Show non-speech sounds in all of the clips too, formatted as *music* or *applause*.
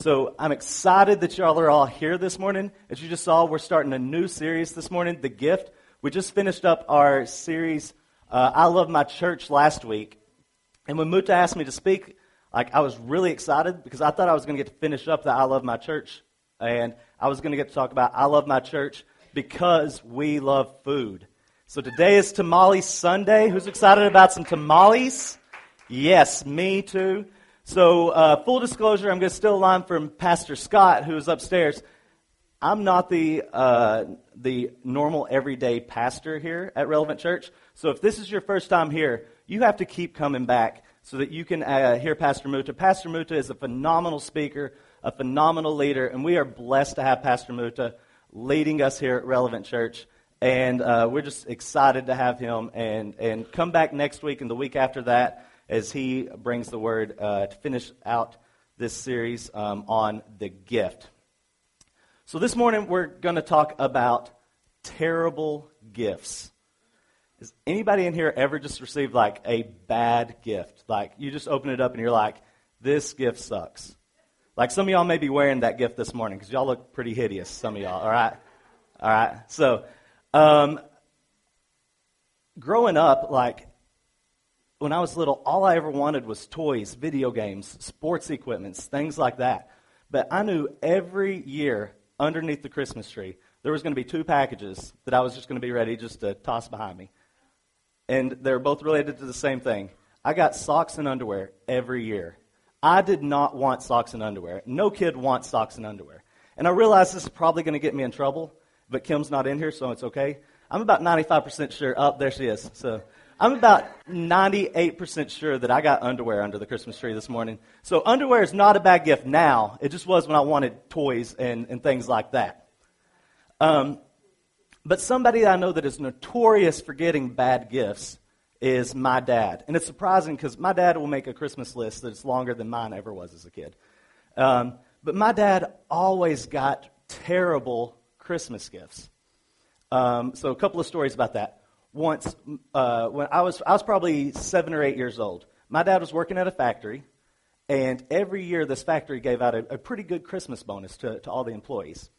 So I'm excited that y'all are all here this morning. As you just saw, we're starting a new series this morning, The Gift. We just finished up our series, uh, I Love My Church, last week. And when Muta asked me to speak, like I was really excited because I thought I was going to get to finish up the I Love My Church. And I was going to get to talk about I Love My Church because we love food. So today is Tamale Sunday. Who's excited about some tamales? Yes, me too. So, uh, full disclosure, I'm going to steal a line from Pastor Scott, who's upstairs. I'm not the uh, the normal everyday pastor here at Relevant Church. So, if this is your first time here, you have to keep coming back so that you can uh, hear Pastor Muta. Pastor Muta is a phenomenal speaker, a phenomenal leader, and we are blessed to have Pastor Muta leading us here at Relevant Church. And uh, we're just excited to have him. And and come back next week and the week after that as he brings the word uh, to finish out this series um, on the gift. So, this morning we're going to talk about terrible gifts. Has anybody in here ever just received like a bad gift? Like you just open it up and you're like, this gift sucks. Like some of y'all may be wearing that gift this morning because y'all look pretty hideous, some of y'all, all right? All right. So, um, growing up, like when I was little, all I ever wanted was toys, video games, sports equipment, things like that. But I knew every year underneath the Christmas tree, there was going to be two packages that I was just going to be ready just to toss behind me. And they're both related to the same thing. I got socks and underwear every year. I did not want socks and underwear. No kid wants socks and underwear. And I realize this is probably going to get me in trouble, but Kim's not in here, so it's okay. I'm about 95% sure. Oh, there she is. So I'm about 98% sure that I got underwear under the Christmas tree this morning. So underwear is not a bad gift now. It just was when I wanted toys and, and things like that. Um, but somebody I know that is notorious for getting bad gifts is my dad. And it's surprising because my dad will make a Christmas list that's longer than mine ever was as a kid. Um, but my dad always got terrible Christmas gifts. Um, so a couple of stories about that once uh, when I was I was probably seven or eight years old. My dad was working at a factory, and every year this factory gave out a, a pretty good Christmas bonus to, to all the employees.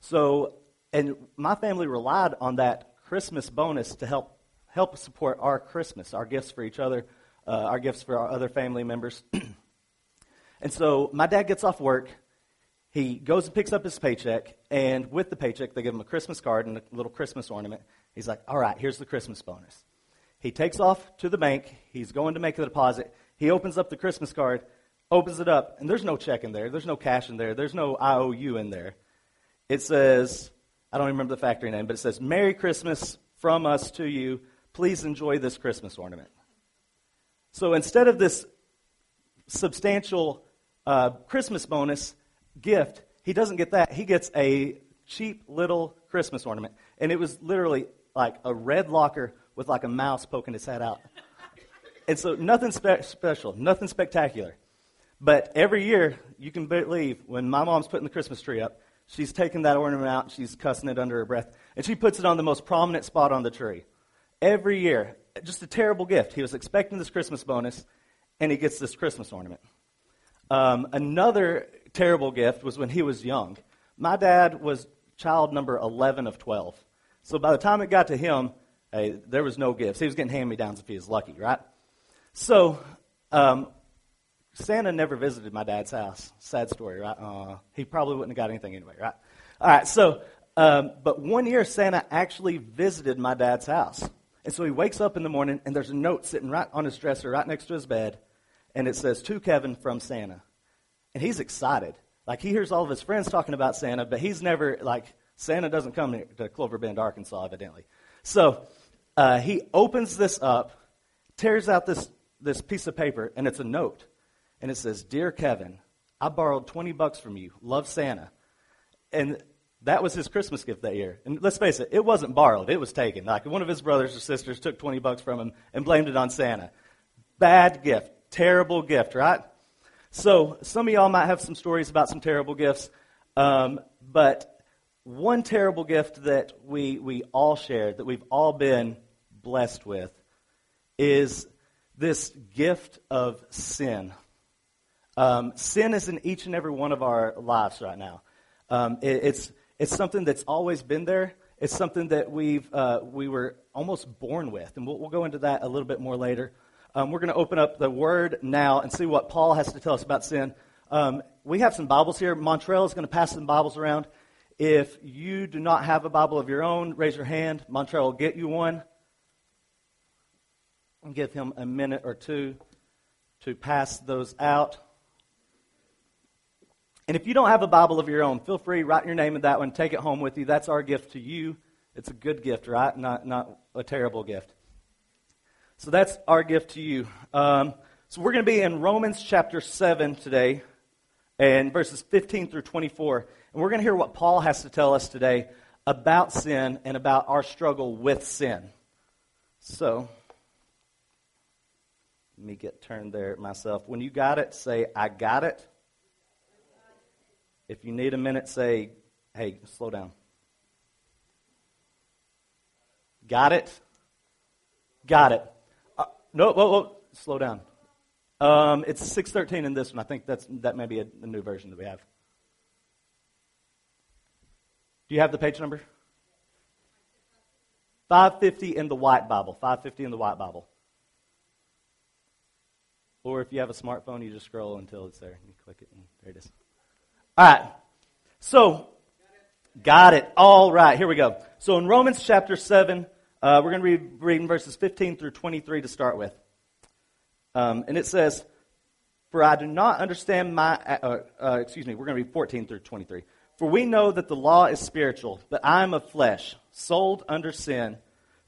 So, and my family relied on that Christmas bonus to help help support our Christmas, our gifts for each other, uh, our gifts for our other family members. *clears throat* and so my dad gets off work. He goes and picks up his paycheck, and with the paycheck, they give him a Christmas card and a little Christmas ornament. He's like, all right, here's the Christmas bonus. He takes off to the bank. He's going to make a deposit. He opens up the Christmas card, opens it up, and there's no check in there. There's no cash in there. There's no IOU in there. It says, I don't remember the factory name, but it says, Merry Christmas from us to you. Please enjoy this Christmas ornament. So instead of this substantial uh, Christmas bonus gift, he doesn't get that. He gets a cheap little Christmas ornament. And it was literally like a red locker with like a mouse poking its head out. And so nothing spe- special, nothing spectacular. But every year, you can believe, when my mom's putting the Christmas tree up, she's taking that ornament out, she's cussing it under her breath, and she puts it on the most prominent spot on the tree. Every year. Just a terrible gift. He was expecting this Christmas bonus, and he gets this Christmas ornament. Um, another terrible gift was when he was young. My dad was child number 11 of 12. So by the time it got to him, hey, there was no gifts. He was getting hand me downs if he was lucky, right? So um, Santa never visited my dad's house. Sad story, right? Uh, he probably wouldn't have got anything anyway, right? All right, so, um, but one year Santa actually visited my dad's house. And so he wakes up in the morning, and there's a note sitting right on his dresser, right next to his bed, and it says, To Kevin from Santa. And he's excited. Like, he hears all of his friends talking about Santa, but he's never, like, Santa doesn't come to Clover Bend, Arkansas, evidently. So uh, he opens this up, tears out this, this piece of paper, and it's a note. And it says, Dear Kevin, I borrowed 20 bucks from you. Love Santa. And that was his Christmas gift that year. And let's face it, it wasn't borrowed, it was taken. Like one of his brothers or sisters took 20 bucks from him and blamed it on Santa. Bad gift, terrible gift, right? So some of y'all might have some stories about some terrible gifts. Um, but one terrible gift that we, we all share, that we've all been blessed with, is this gift of sin. Um, sin is in each and every one of our lives right now. Um, it, it's, it's something that's always been there. It's something that we've, uh, we were almost born with. And we'll, we'll go into that a little bit more later. Um, we're going to open up the Word now and see what Paul has to tell us about sin. Um, we have some Bibles here. Montreal is going to pass some Bibles around. If you do not have a Bible of your own, raise your hand. Montreal will get you one. And give him a minute or two to pass those out. And if you don't have a Bible of your own, feel free, write your name in that one, take it home with you. That's our gift to you. It's a good gift, right? Not, not a terrible gift. So that's our gift to you. Um, so we're going to be in Romans chapter 7 today, and verses 15 through 24. And we're going to hear what Paul has to tell us today about sin and about our struggle with sin. So, let me get turned there myself. When you got it, say, I got it. If you need a minute, say, hey, slow down. Got it? Got it. Uh, no, whoa, whoa, slow down. Um, it's 613 in this one. I think that's, that may be a, a new version that we have. Do you have the page number? 550 in the white Bible. 550 in the white Bible. Or if you have a smartphone, you just scroll until it's there. You click it, and there it is. All right. So, got it. All right. Here we go. So, in Romans chapter 7, uh, we're going to be reading verses 15 through 23 to start with. Um, and it says, For I do not understand my. Uh, uh, excuse me, we're going to read 14 through 23. For we know that the law is spiritual, but I am of flesh, sold under sin.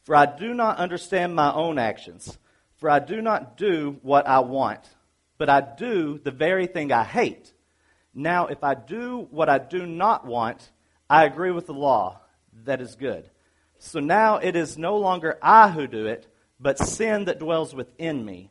For I do not understand my own actions. For I do not do what I want, but I do the very thing I hate. Now, if I do what I do not want, I agree with the law that is good. So now it is no longer I who do it, but sin that dwells within me.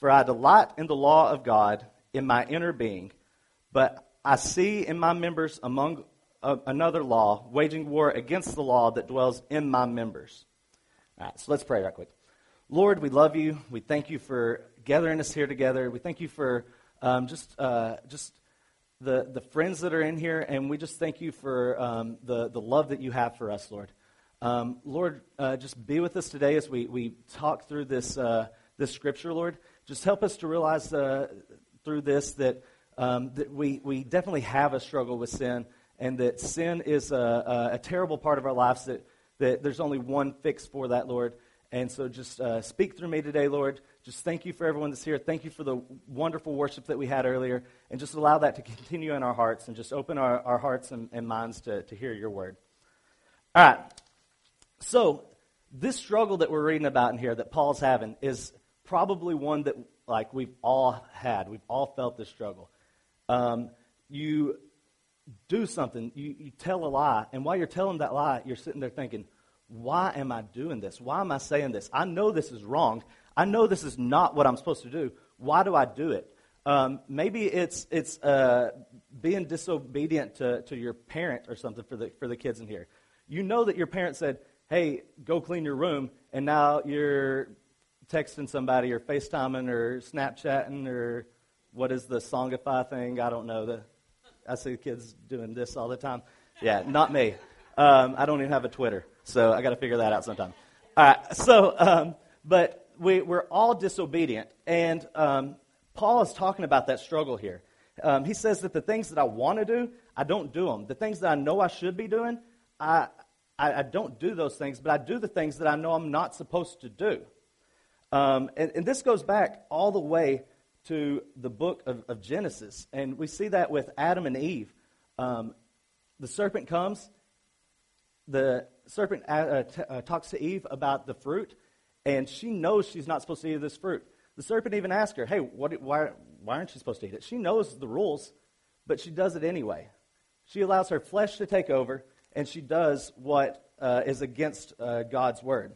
For I delight in the law of God in my inner being, but I see in my members among uh, another law, waging war against the law that dwells in my members. All right, so let's pray right quick. Lord, we love you. We thank you for gathering us here together. We thank you for um, just uh, just the, the friends that are in here, and we just thank you for um, the, the love that you have for us, Lord. Um, Lord, uh, just be with us today as we, we talk through this, uh, this scripture, Lord. Just help us to realize uh, through this that, um, that we, we definitely have a struggle with sin, and that sin is a, a, terrible part of our lives, that, that there's only one fix for that, Lord. And so just uh, speak through me today, Lord. Just thank you for everyone that's here. Thank you for the wonderful worship that we had earlier. And just allow that to continue in our hearts and just open our, our hearts and, and minds to, to hear your word. All right. So, this struggle that we're reading about in here that Paul's having is probably one that, like, we've all had. We've all felt this struggle. Um, you do something, you, you tell a lie, and while you're telling that lie, you're sitting there thinking, why am I doing this? Why am I saying this? I know this is wrong. I know this is not what I'm supposed to do. Why do I do it? Um, maybe it's, it's uh, being disobedient to, to your parent or something for the, for the kids in here. You know that your parent said, hey, go clean your room, and now you're texting somebody or FaceTiming or Snapchatting or what is the Songify thing? I don't know. The, I see kids doing this all the time. Yeah, not me. Um, I don't even have a Twitter, so I got to figure that out sometime. All right, so, um, but we, we're all disobedient. And um, Paul is talking about that struggle here. Um, he says that the things that I want to do, I don't do them. The things that I know I should be doing, I, I, I don't do those things, but I do the things that I know I'm not supposed to do. Um, and, and, this goes back all the way to the book of, of Genesis. And we see that with Adam and Eve. Um, the serpent comes, the serpent uh, uh, t- uh, talks to Eve about the fruit, and she knows she's not supposed to eat this fruit. The serpent even asks her, Hey, what, why, why aren't you supposed to eat it? She knows the rules, but she does it anyway. She allows her flesh to take over, and she does what uh, is against uh, God's word.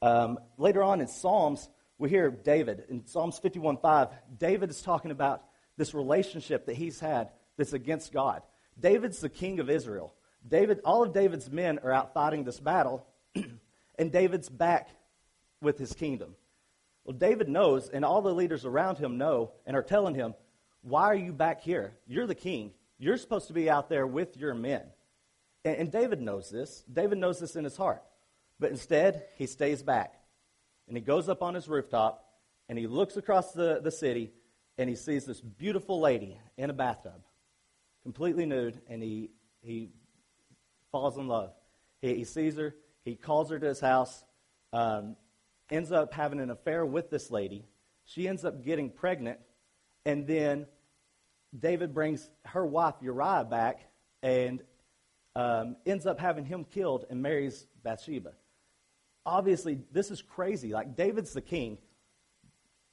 Um, later on in Psalms, we hear David in Psalms 51:5. David is talking about this relationship that he's had that's against God. David's the king of Israel. David, all of David's men are out fighting this battle, *clears throat* and David's back with his kingdom. Well, David knows, and all the leaders around him know and are telling him, Why are you back here? You're the king. You're supposed to be out there with your men. And, and David knows this. David knows this in his heart. But instead, he stays back. And he goes up on his rooftop and he looks across the, the city and he sees this beautiful lady in a bathtub, completely nude, and he, he falls in love. He, he sees her, he calls her to his house, um, ends up having an affair with this lady. She ends up getting pregnant, and then David brings her wife Uriah back and um, ends up having him killed and marries Bathsheba. Obviously, this is crazy. Like, David's the king.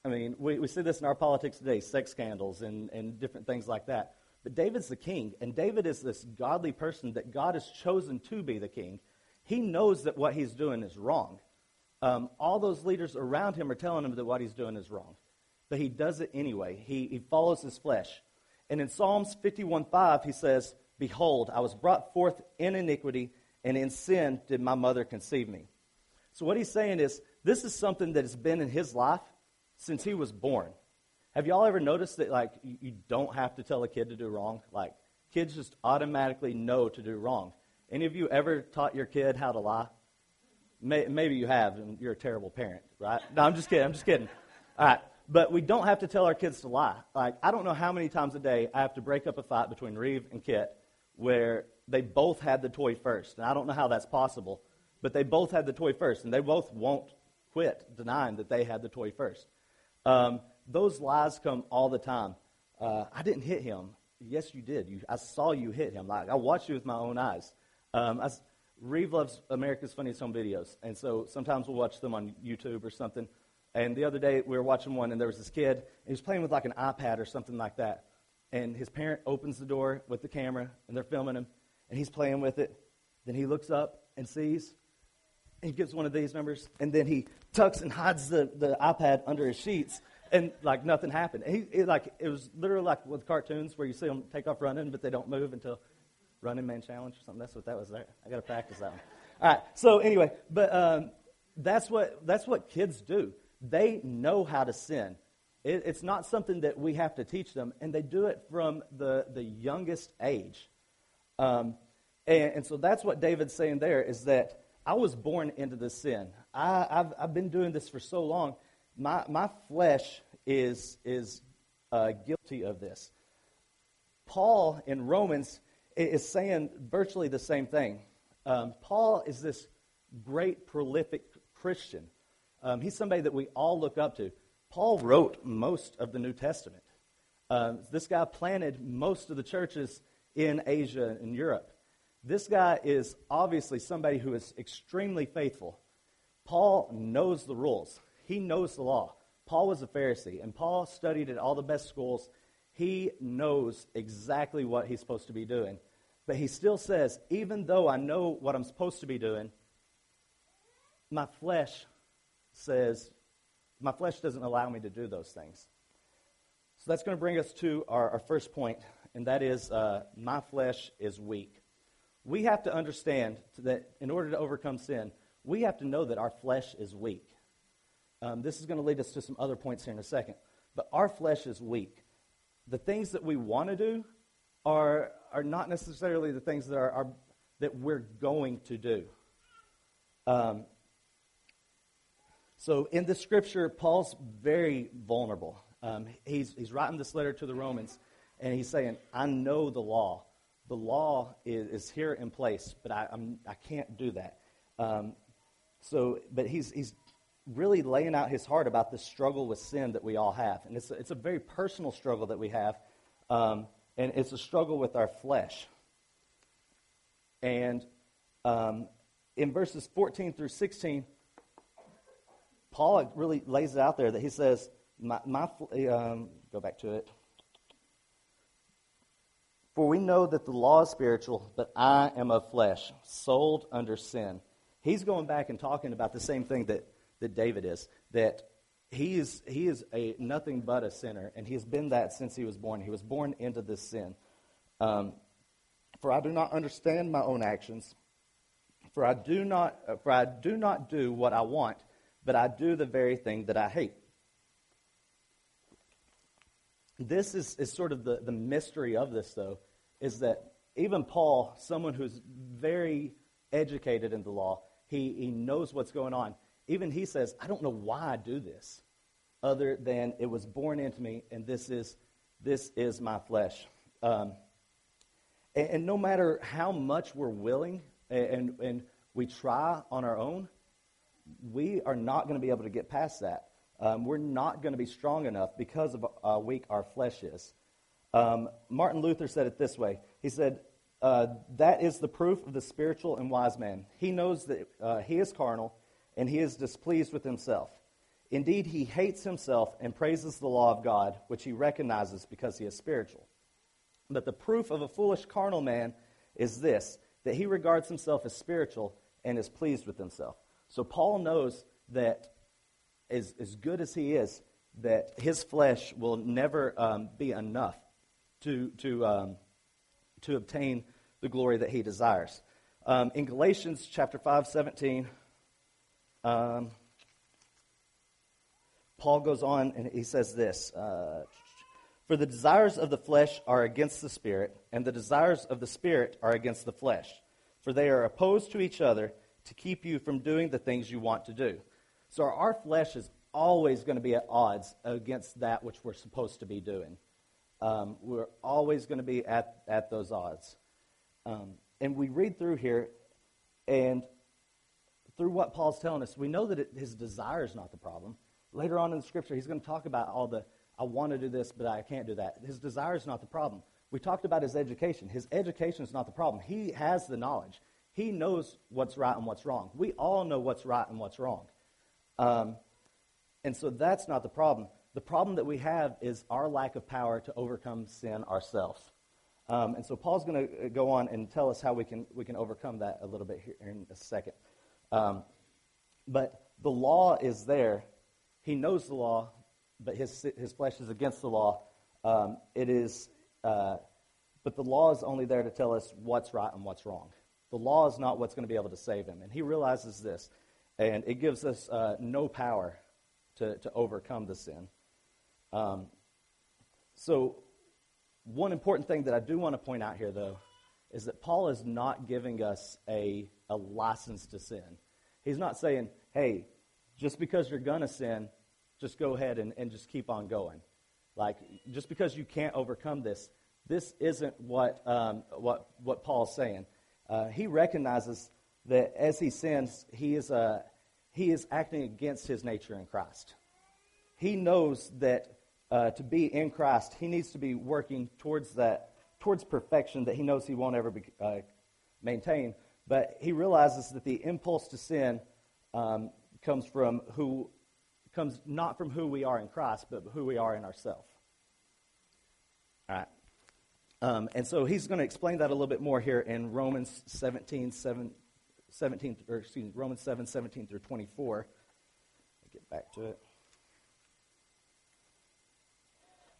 I mean, we, we see this in our politics today sex scandals and, and different things like that. But David's the king, and David is this godly person that God has chosen to be the king. He knows that what he's doing is wrong. Um, all those leaders around him are telling him that what he's doing is wrong. But he does it anyway. He, he follows his flesh. And in Psalms 51.5, he says, Behold, I was brought forth in iniquity, and in sin did my mother conceive me. So what he's saying is, this is something that has been in his life since he was born. Have y'all ever noticed that, like, you, don't have to tell a kid to do wrong? Like, kids just automatically know to do wrong. Any of you ever taught your kid how to lie? May, maybe you have, and you're a terrible parent, right? No, I'm just kidding. I'm just kidding. All right. But we don't have to tell our kids to lie. Like, I don't know how many times a day I have to break up a fight between Reeve and Kit where they both had the toy first. And I don't know how that's possible, but they both had the toy first, and they both won't quit denying that they had the toy first. Um, those lies come all the time. Uh, I didn't hit him. Yes, you did. You, I saw you hit him. Like, I watched you with my own eyes. Um, I, Reeve loves America's Funniest Home Videos, and so sometimes we'll watch them on YouTube or something. And the other day we were watching one, and there was this kid, he was playing with like an iPad or something like that. And his parent opens the door with the camera, and they're filming him, and he's playing with it. Then he looks up and sees, he gives one of these numbers, and then he tucks and hides the, the iPad under his sheets, and like nothing happened. he, it, like it was literally like with cartoons where you see them take off running, but they don't move until Running Man Challenge or something. That's what that was there. I got to practice that one. All right. So anyway, but um, that's what that's what kids do. They know how to sin. It, it's not something that we have to teach them, and they do it from the the youngest age. Um, and, and so that's what David's saying there is that I was born into this sin. I, have I've been doing this for so long. My, my flesh is, is uh, guilty of this. Paul in Romans is saying virtually the same thing. Um, Paul is this great, prolific Christian. Um, he's somebody that we all look up to. Paul wrote most of the New Testament. Um, this guy planted most of the churches in Asia and Europe. This guy is obviously somebody who is extremely faithful. Paul knows the rules, he knows the law. Paul was a Pharisee, and Paul studied at all the best schools. He knows exactly what he's supposed to be doing. But he still says, even though I know what I'm supposed to be doing, my flesh says, my flesh doesn't allow me to do those things. So that's going to bring us to our, our first point, and that is uh, my flesh is weak. We have to understand that in order to overcome sin, we have to know that our flesh is weak. Um, this is going to lead us to some other points here in a second. But our flesh is weak. The things that we want to do are, are not necessarily the things that, are, are that we're going to do. Um, so in the scripture, Paul's very vulnerable. Um, he's, he's writing this letter to the Romans, and he's saying, I know the law. The law is, is here in place, but I, I'm, I can't do that. Um, so, but he's, he's really laying out his heart about the struggle with sin that we all have. And it's a, it's a very personal struggle that we have, um, and it's a struggle with our flesh. And um, in verses 14 through 16, Paul really lays it out there that he says, my, my um, go back to it. For we know that the law is spiritual, but I am of flesh, sold under sin. He's going back and talking about the same thing that, that David is, that he is, he is a, nothing but a sinner, and he has been that since he was born. He was born into this sin. Um, for I do not understand my own actions, for I do not, for I do not do what I want, but I do the very thing that I hate. This is, is sort of the, the mystery of this, though, is that even Paul, someone who's very educated in the law, he, he knows what's going on. Even he says, I don't know why I do this, other than it was born into me, and this is, this is my flesh. Um, and, and, no matter how much we're willing and, and we try on our own, we are not going to be able to get past that. Um, we're not going to be strong enough because of how weak our flesh is. Um, Martin Luther said it this way He said, uh, That is the proof of the spiritual and wise man. He knows that uh, he is carnal and he is displeased with himself. Indeed, he hates himself and praises the law of God, which he recognizes because he is spiritual. But the proof of a foolish carnal man is this that he regards himself as spiritual and is pleased with himself. So Paul knows that as, as good as he is, that his flesh will never um, be enough to, to, um, to obtain the glory that he desires. Um, in Galatians chapter 5, 17, um, Paul goes on and he says this uh, For the desires of the flesh are against the spirit, and the desires of the spirit are against the flesh. For they are opposed to each other to keep you from doing the things you want to do. So our flesh is always going to be at odds against that which we're supposed to be doing. Um, we're always going to be at, at those odds. Um, and we read through here, and through what Paul's telling us, we know that it, his desire is not the problem. Later on in the scripture, he's going to talk about all the, I want to do this, but I can't do that. His desire is not the problem. We talked about his education. His education is not the problem. He has the knowledge. He knows what's right and what's wrong. We all know what's right and what's wrong. Um, and so that's not the problem. The problem that we have is our lack of power to overcome sin ourselves. Um, and so Paul's going to uh, go on and tell us how we can, we can overcome that a little bit here in a second. Um, but the law is there. He knows the law, but his, his flesh is against the law. Um, it is, uh, but the law is only there to tell us what's right and what's wrong. The law is not what's going to be able to save him. And he realizes this. And it gives us uh, no power to, to overcome the sin. Um, so, one important thing that I do want to point out here, though, is that Paul is not giving us a, a license to sin. He's not saying, hey, just because you're going to sin, just go ahead and, and just keep on going. Like, just because you can't overcome this, this isn't what, um, what, what Paul's saying uh, he recognizes that as he sins, he is, uh, he is acting against his nature in Christ. He knows that uh, to be in Christ, he needs to be working towards that, towards perfection that he knows he won't ever be, uh, maintain. But he realizes that the impulse to sin um, comes from who comes not from who we are in Christ, but who we are in ourselves. All right. Um, and so he's going to explain that a little bit more here in Romans 17, 7, 17 or excuse me, Romans 7, 17 through 24. I'll get back to it.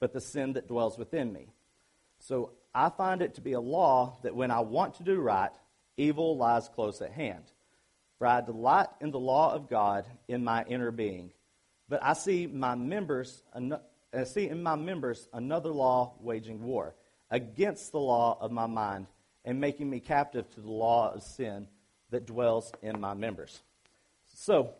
but the sin that dwells within me. So I find it to be a law that when I want to do right, evil lies close at hand. For I delight in the law of God in my inner being. But I see my members I see in my members another law waging war against the law of my mind and making me captive to the law of sin that dwells in my members. So,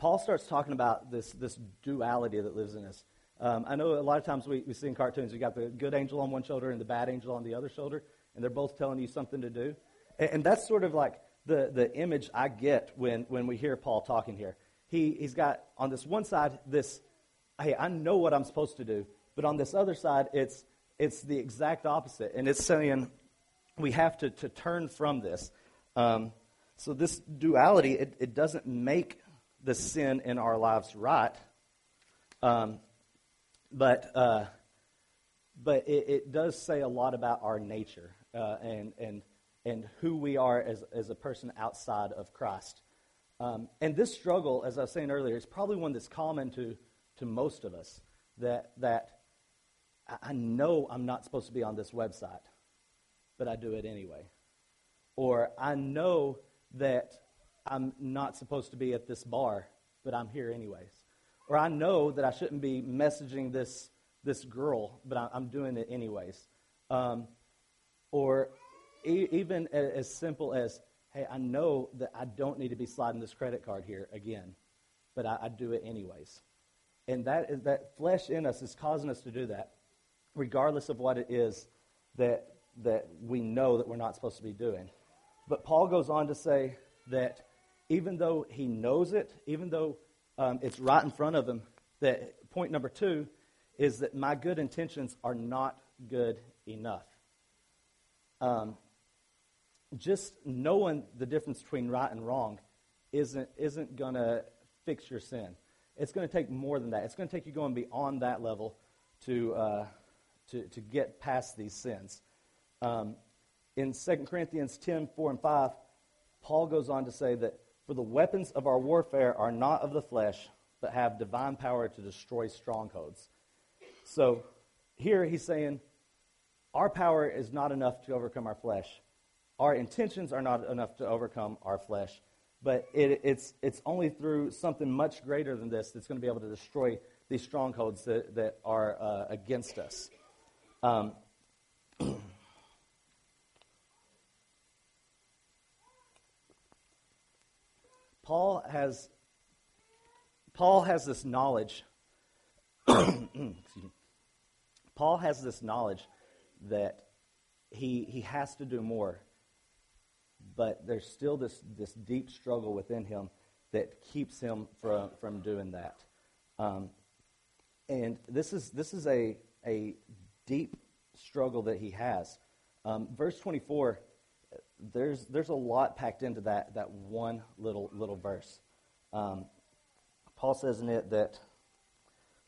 Paul starts talking about this, this duality that lives in us. Um, I know a lot of times we, we see in cartoons, you got the good angel on one shoulder and the bad angel on the other shoulder, and they're both telling you something to do. And, and that's sort of like the, the image I get when, when we hear Paul talking here. He, he's got on this one side this, hey, I know what I'm supposed to do, but on this other side, it's, it's the exact opposite. And it's saying we have to, to turn from this. Um, so this duality, it, it doesn't make the sin in our lives right. Um, but uh, but it, it, does say a lot about our nature uh, and and and who we are as as a person outside of Christ. Um, and this struggle, as I was saying earlier, is probably one that's common to to most of us. That that I know I'm not supposed to be on this website, but I do it anyway. Or I know that I'm not supposed to be at this bar, but I'm here anyways. Or I know that I shouldn't be messaging this, this girl, but I'm doing it anyways. Um, or e- even as simple as, hey, I know that I don't need to be sliding this credit card here again, but I, I do it anyways. And that, is, that flesh in us is causing us to do that, regardless of what it is that, that we know that we're not supposed to be doing. But Paul goes on to say that even though he knows it, even though um, it's right in front of him. That point number two is that my good intentions are not good enough. Um, just knowing the difference between right and wrong isn't, isn't going to fix your sin. It's going to take more than that. It's going to take you going beyond that level to, uh, to, to get past these sins. Um, in 2 Corinthians 10 4 and 5, Paul goes on to say that for the weapons of our warfare are not of the flesh, but have divine power to destroy strongholds. So here he's saying, our power is not enough to overcome our flesh. Our intentions are not enough to overcome our flesh. But it, it's, it's only through something much greater than this that's going to be able to destroy these strongholds that, that are uh, against us. Um, Paul has Paul has this knowledge. *clears throat* Paul has this knowledge that he he has to do more, but there's still this this deep struggle within him that keeps him from from doing that. Um, and this is this is a a deep struggle that he has. Um, verse 24 there's, there's a lot packed into that, that one little, little verse. Um, Paul says in it that,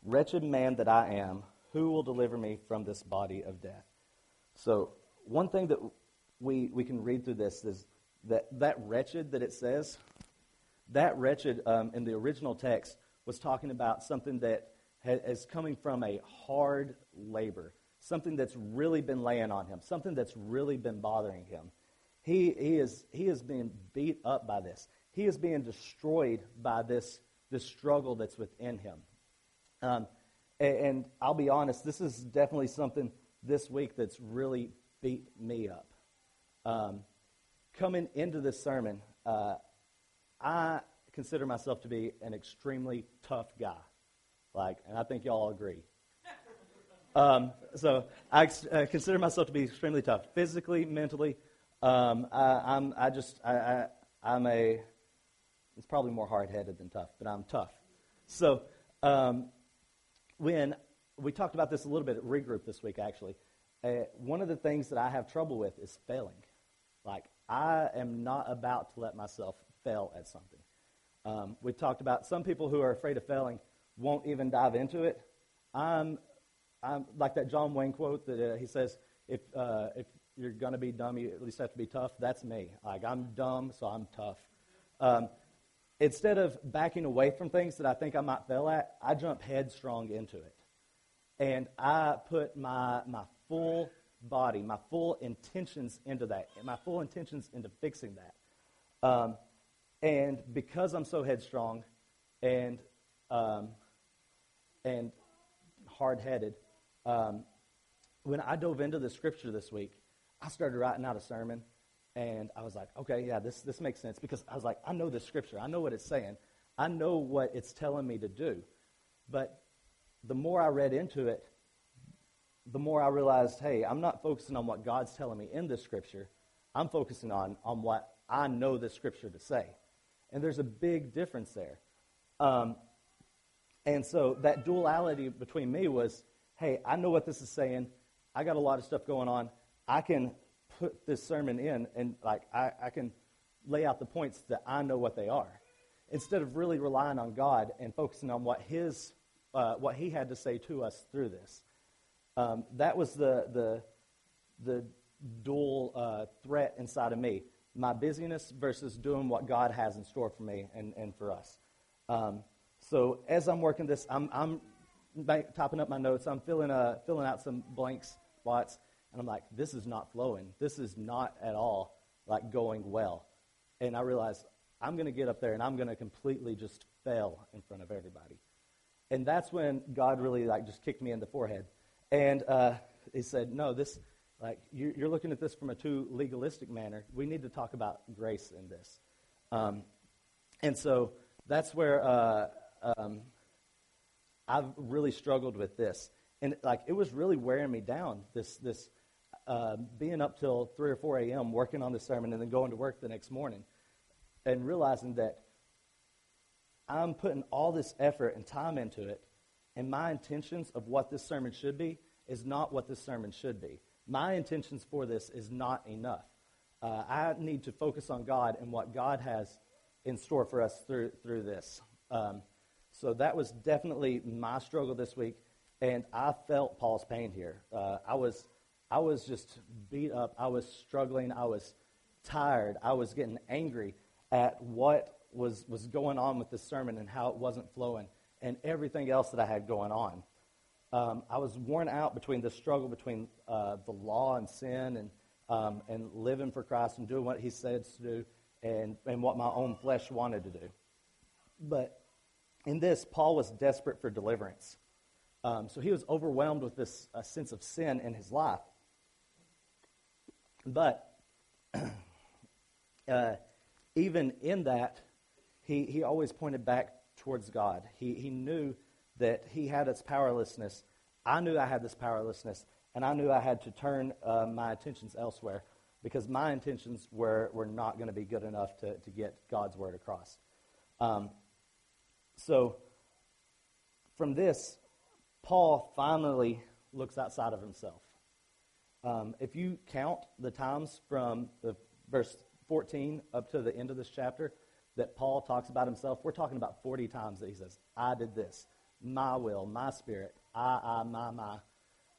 Wretched man that I am, who will deliver me from this body of death? So, one thing that we, we can read through this is that that wretched that it says, that wretched um, in the original text was talking about something that is coming from a hard labor, something that's really been laying on him, something that's really been bothering him. He, he, is, he is being beat up by this. He is being destroyed by this, this struggle that's within him. Um, and, and, I'll be honest, this is definitely something this week that's really beat me up. Um, coming into this sermon, uh, I consider myself to be an extremely tough guy. Like, and I think y'all agree. Um, so I, I consider myself to be extremely tough, physically, mentally, um, I, am I just, I, I, am a, it's probably more hard headed than tough, but I'm tough. So, um, when we talked about this a little bit at regroup this week, actually, uh, one of the things that I have trouble with is failing. Like, I am not about to let myself fail at something. Um, we talked about some people who are afraid of failing won't even dive into it. I'm, I'm like that John Wayne quote that uh, he says, if, uh, if you're going to be dumb, you at least have to be tough. That's me. Like, I'm dumb, so I'm tough. Um, instead of backing away from things that I think I might fail at, I jump headstrong into it. And I put my, my full body, my full intentions into that, and my full intentions into fixing that. Um, and because I'm so headstrong and, um, and hard headed, um, when I dove into the scripture this week, I started writing out a sermon, and I was like, okay, yeah, this, this makes sense because I was like, I know the scripture. I know what it's saying. I know what it's telling me to do. But the more I read into it, the more I realized, hey, I'm not focusing on what God's telling me in this scripture. I'm focusing on, on what I know the scripture to say. And there's a big difference there. Um, and so that duality between me was, hey, I know what this is saying. I got a lot of stuff going on. I can put this sermon in and like I, I can lay out the points that I know what they are. Instead of really relying on God and focusing on what his uh, what he had to say to us through this. Um, that was the, the, the dual uh, threat inside of me my busyness versus doing what God has in store for me and, and for us. Um, so as I'm working this, I'm, I'm topping up my notes. I'm filling, uh, filling out some blank spots. And I'm like, this is not flowing. This is not at all like going well. And I realize I'm going to get up there and I'm going to completely just fail in front of everybody. And that's when God really like just kicked me in the forehead. And uh, he said, No, this, like, you're looking at this from a too legalistic manner. We need to talk about grace in this. Um, and so that's where uh, um, I've really struggled with this. And, like, it was really wearing me down, this, this uh, being up till 3 or 4 a.m., working on the sermon, and then going to work the next morning, and realizing that I'm putting all this effort and time into it, and my intentions of what this sermon should be is not what this sermon should be. My intentions for this is not enough. Uh, I need to focus on God and what God has in store for us through, through this. Um, so that was definitely my struggle this week, and I felt Paul's pain here. Uh, I was, I was just beat up. I was struggling. I was tired. I was getting angry at what was, was going on with this sermon and how it wasn't flowing and everything else that I had going on. Um, I was worn out between the struggle between uh, the law and sin and, um, and living for Christ and doing what he said to do and, and what my own flesh wanted to do. But in this, Paul was desperate for deliverance. Um, so he was overwhelmed with this uh, sense of sin in his life. But *clears throat* uh, even in that, he, he always pointed back towards God. He, he knew that he had its powerlessness. I knew I had this powerlessness, and I knew I had to turn uh, my attentions elsewhere because my intentions were, were not going to be good enough to, to get God's word across. Um, so, from this, Paul finally looks outside of himself. Um, if you count the times from the verse 14 up to the end of this chapter, that Paul talks about himself, we're talking about 40 times that he says, I did this, my will, my spirit, I, I, my, my,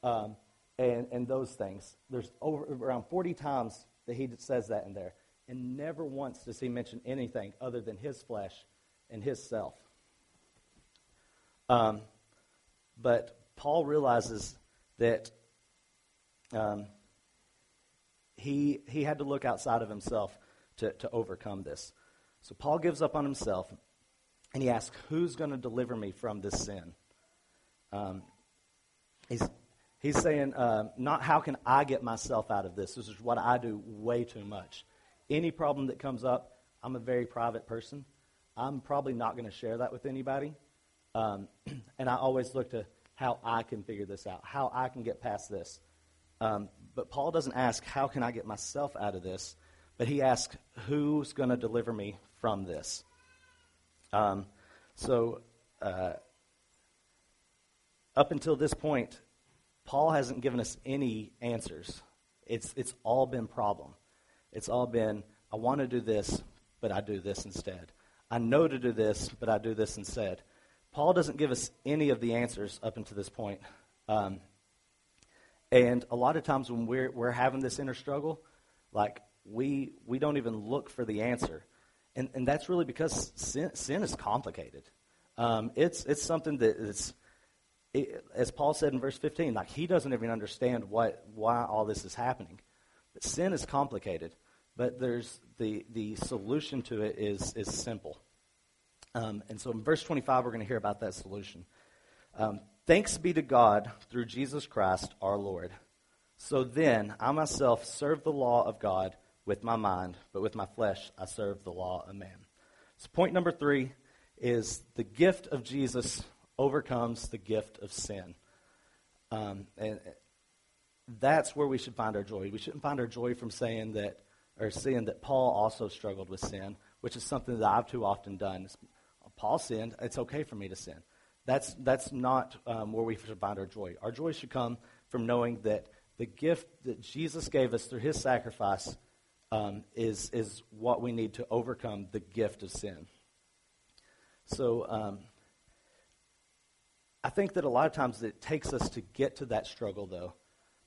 um, and, and those things. There's over, around 40 times that he says that in there. And never once does he mention anything other than his flesh and his self. Um, but Paul realizes that um, he, he had to look outside of himself to, to overcome this. So Paul gives up on himself and he asks, Who's going to deliver me from this sin? Um, he's, he's saying, uh, Not how can I get myself out of this? This is what I do way too much. Any problem that comes up, I'm a very private person. I'm probably not going to share that with anybody. Um, *clears throat* and I always look to how I can figure this out, how I can get past this. Um, but Paul doesn't ask, How can I get myself out of this? But he asks, Who's going to deliver me from this. Um, so, uh, up until this point, Paul hasn't given us any answers. It's, it's all been problem. It's all been, I want to do this, but I do this instead. I know to do this, but I do this instead. Paul doesn't give us any of the answers up until this point. Um, and a lot of times when we're, we're having this inner struggle, like we, we don't even look for the answer. And, and that's really because sin, sin is complicated. Um, it's, it's something that is, it, as Paul said in verse 15, like he doesn't even understand what, why all this is happening. But sin is complicated, but there's the, the solution to it is, is simple. Um, and so in verse 25, we're going to hear about that solution. Um, Thanks be to God through Jesus Christ our Lord. So then, I myself serve the law of God with my mind, but with my flesh I serve the law of man. So, point number three is the gift of Jesus overcomes the gift of sin. Um, and that's where we should find our joy. We shouldn't find our joy from saying that or seeing that Paul also struggled with sin, which is something that I've too often done. Paul sinned. It's okay for me to sin. That's, that's not um, where we should find our joy. Our joy should come from knowing that the gift that Jesus gave us through his sacrifice um, is, is what we need to overcome the gift of sin. So um, I think that a lot of times it takes us to get to that struggle, though,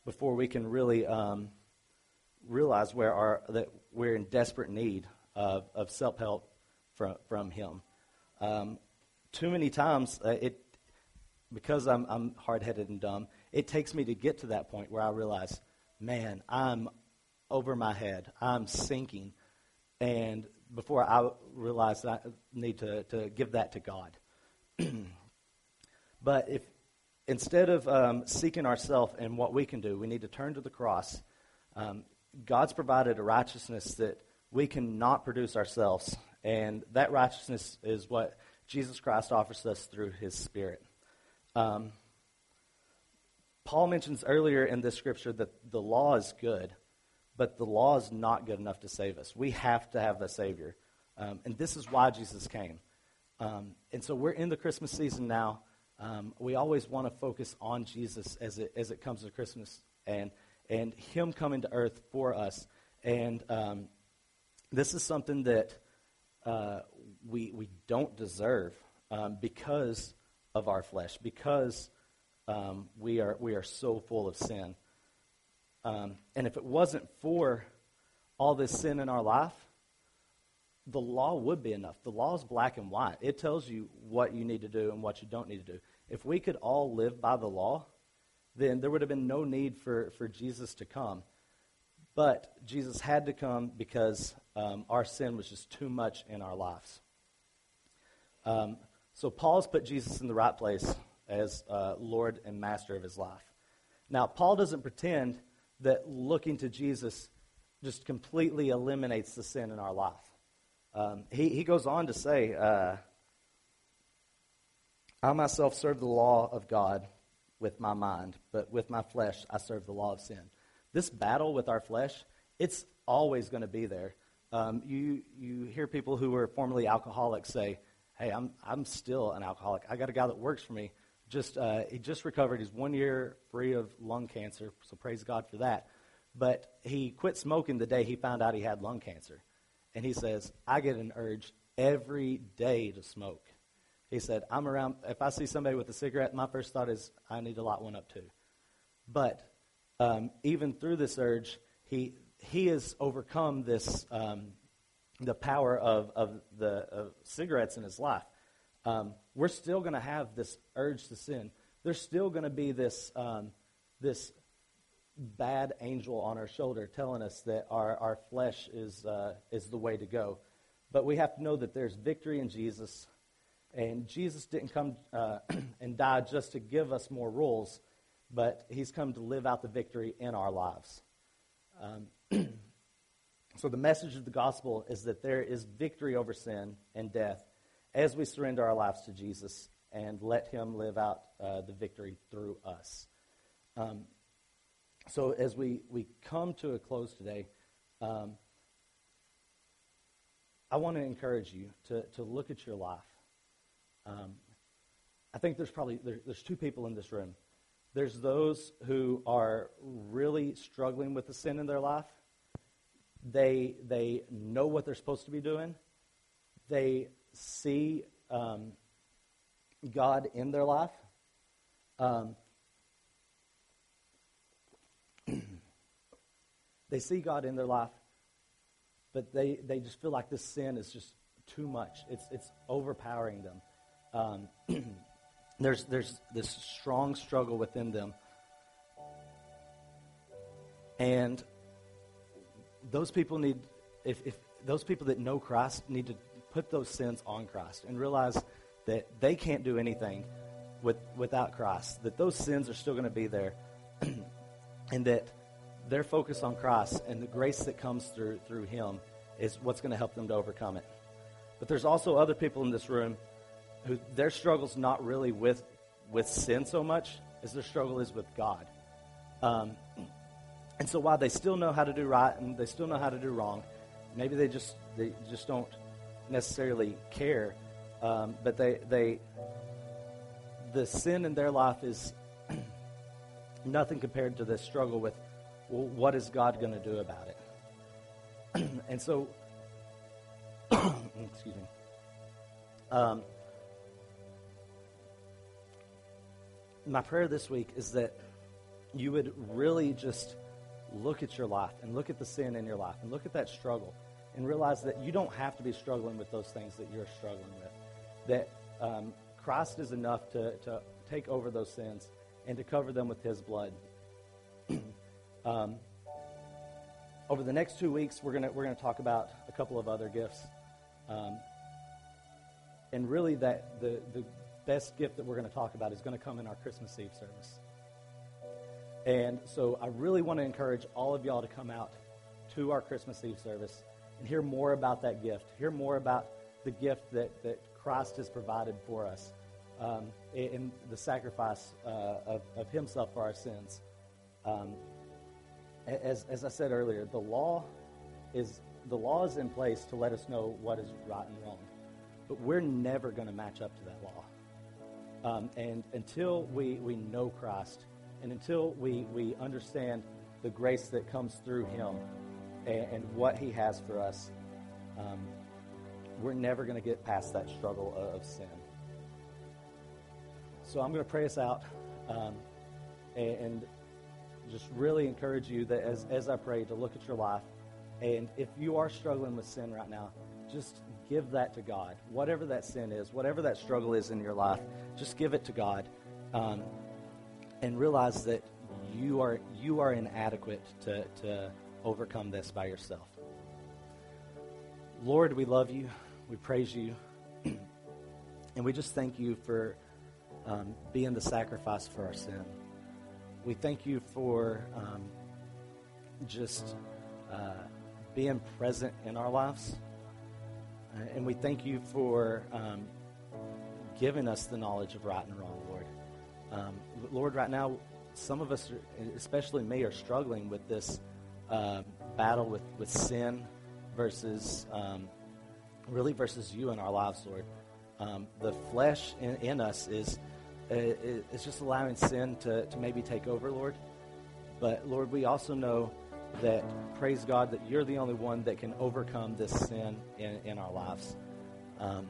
before we can really um, realize where our, that we're in desperate need of, of self help from, from Him. Um, too many times, uh, it because I'm, I'm hard headed and dumb, it takes me to get to that point where I realize, man, I'm over my head. I'm sinking. And before I realize I need to, to give that to God. *clears throat* but if instead of um, seeking ourselves and what we can do, we need to turn to the cross. Um, God's provided a righteousness that we cannot produce ourselves. And that righteousness is what Jesus Christ offers us through his Spirit. Um, Paul mentions earlier in this scripture that the law is good, but the law is not good enough to save us. We have to have a Savior. Um, and this is why Jesus came. Um, and so we're in the Christmas season now. Um, we always want to focus on Jesus as it, as it comes to Christmas and, and Him coming to earth for us. And um, this is something that uh, we, we don't deserve um, because of our flesh, because um, we, are, we are so full of sin. Um, and if it wasn't for all this sin in our life, the law would be enough. The law is black and white. It tells you what you need to do and what you don't need to do. If we could all live by the law, then there would have been no need for, for Jesus to come. But Jesus had to come because um, our sin was just too much in our lives. Um, so Paul's put Jesus in the right place as uh, Lord and Master of his life. Now, Paul doesn't pretend that looking to Jesus just completely eliminates the sin in our life. Um, he, he goes on to say, uh, I myself serve the law of God with my mind, but with my flesh I serve the law of sin. This battle with our flesh, it's always going to be there. Um, you, you hear people who were formerly alcoholics say, hey, I'm, I'm still an alcoholic. I got a guy that works for me. Just uh, he just recovered. He's one year free of lung cancer, so praise God for that. But he quit smoking the day he found out he had lung cancer, and he says, I get an urge every day to smoke. He said, I'm around. If I see somebody with a cigarette, my first thought is, I need to light one up too. But um, even through this urge, he he has overcome this um, the power of, of the of cigarettes in his life. Um, we're still going to have this urge to sin. There's still going to be this um, this bad angel on our shoulder telling us that our, our flesh is uh, is the way to go. But we have to know that there's victory in Jesus, and Jesus didn't come uh, *clears throat* and die just to give us more rules, but He's come to live out the victory in our lives. Um, *clears throat* So, the message of the gospel is that there is victory over sin and death as we surrender our lives to Jesus and let Him live out uh, the victory through us. Um, so, as we, we come to a close today, um, I want to encourage you to, to look at your life. Um, I think there's probably there, there's two people in this room. There's those who are really struggling with the sin in their life, they, they know what they're supposed to be doing. They see um, God in their life. Um, *clears throat* they see God in their life, but they, they just feel like this sin is just too much. It's, it's overpowering them. Um, *clears throat* there's, there's this strong struggle within them. And those people need, if, if those people that know Christ need to put those sins on Christ and realize that they can't do anything with, without Christ, that those sins are still going to be there, *clears throat* and that their focus on Christ and the grace that comes through, through Him is what's going to help them to overcome it. But there's also other people in this room who their struggle's not really with with sin so much as their struggle is with God. Um, and so while they still know how to do right and they still know how to do wrong, maybe they just they just don't necessarily care. Um, but they they the sin in their life is *clears throat* nothing compared to the struggle with well, what is God going to do about it? *clears throat* and so, *clears throat* excuse me. Um, my prayer this week is that you would really just look at your life and look at the sin in your life and look at that struggle and realize that you don't have to be struggling with those things that you're struggling with. That um, Christ is enough to, to take over those sins and to cover them with his blood. *clears throat* um, over the next two weeks, we're going we're gonna talk about a couple of other gifts. Um, and really, that the, the best gift that we're going to talk about is going to come in our Christmas Eve service. And so I really want to encourage all of y'all to come out to our Christmas Eve service and hear more about that gift, hear more about the gift that, that Christ has provided for us um, in the sacrifice uh, of, of Himself for our sins. Um, as, as I said earlier, the law is the law is in place to let us know what is right and wrong, but we're never going to match up to that law. Um, and until we, we know Christ, and until we, we understand the grace that comes through Him and, and what He has for us, um, we're never going to get past that struggle of, of, sin. So I'm going to pray us out um, and, and, just really encourage you that as, as I pray to look at your life. And if you are struggling with sin right now, just give that to God. Whatever that sin is, whatever that struggle is in your life, just give it to God. Um, and realize that you are, you are inadequate to, to overcome this by yourself. Lord, we love you. We praise you. *clears throat* and we just thank you for um, being the sacrifice for our sin. We thank you for um, just uh, being present in our lives. Uh, and we thank you for um, giving us the knowledge of right and wrong. Um, Lord, right now, some of us, especially me, are struggling with this uh, battle with, with sin versus, um, really, versus you in our lives, Lord. Um, the flesh in, in us is, uh, is just allowing sin to, to maybe take over, Lord. But, Lord, we also know that, praise God, that you're the only one that can overcome this sin in, in our lives. Um,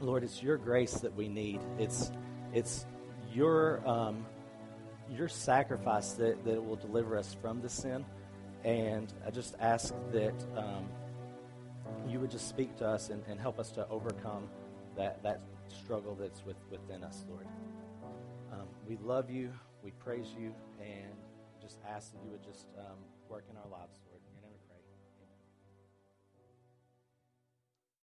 Lord, it's your grace that we need. It's, it's your, um, your sacrifice that, that will deliver us from the sin. And I just ask that um, you would just speak to us and, and help us to overcome that, that struggle that's with, within us, Lord. Um, we love you, we praise you, and just ask that you would just um,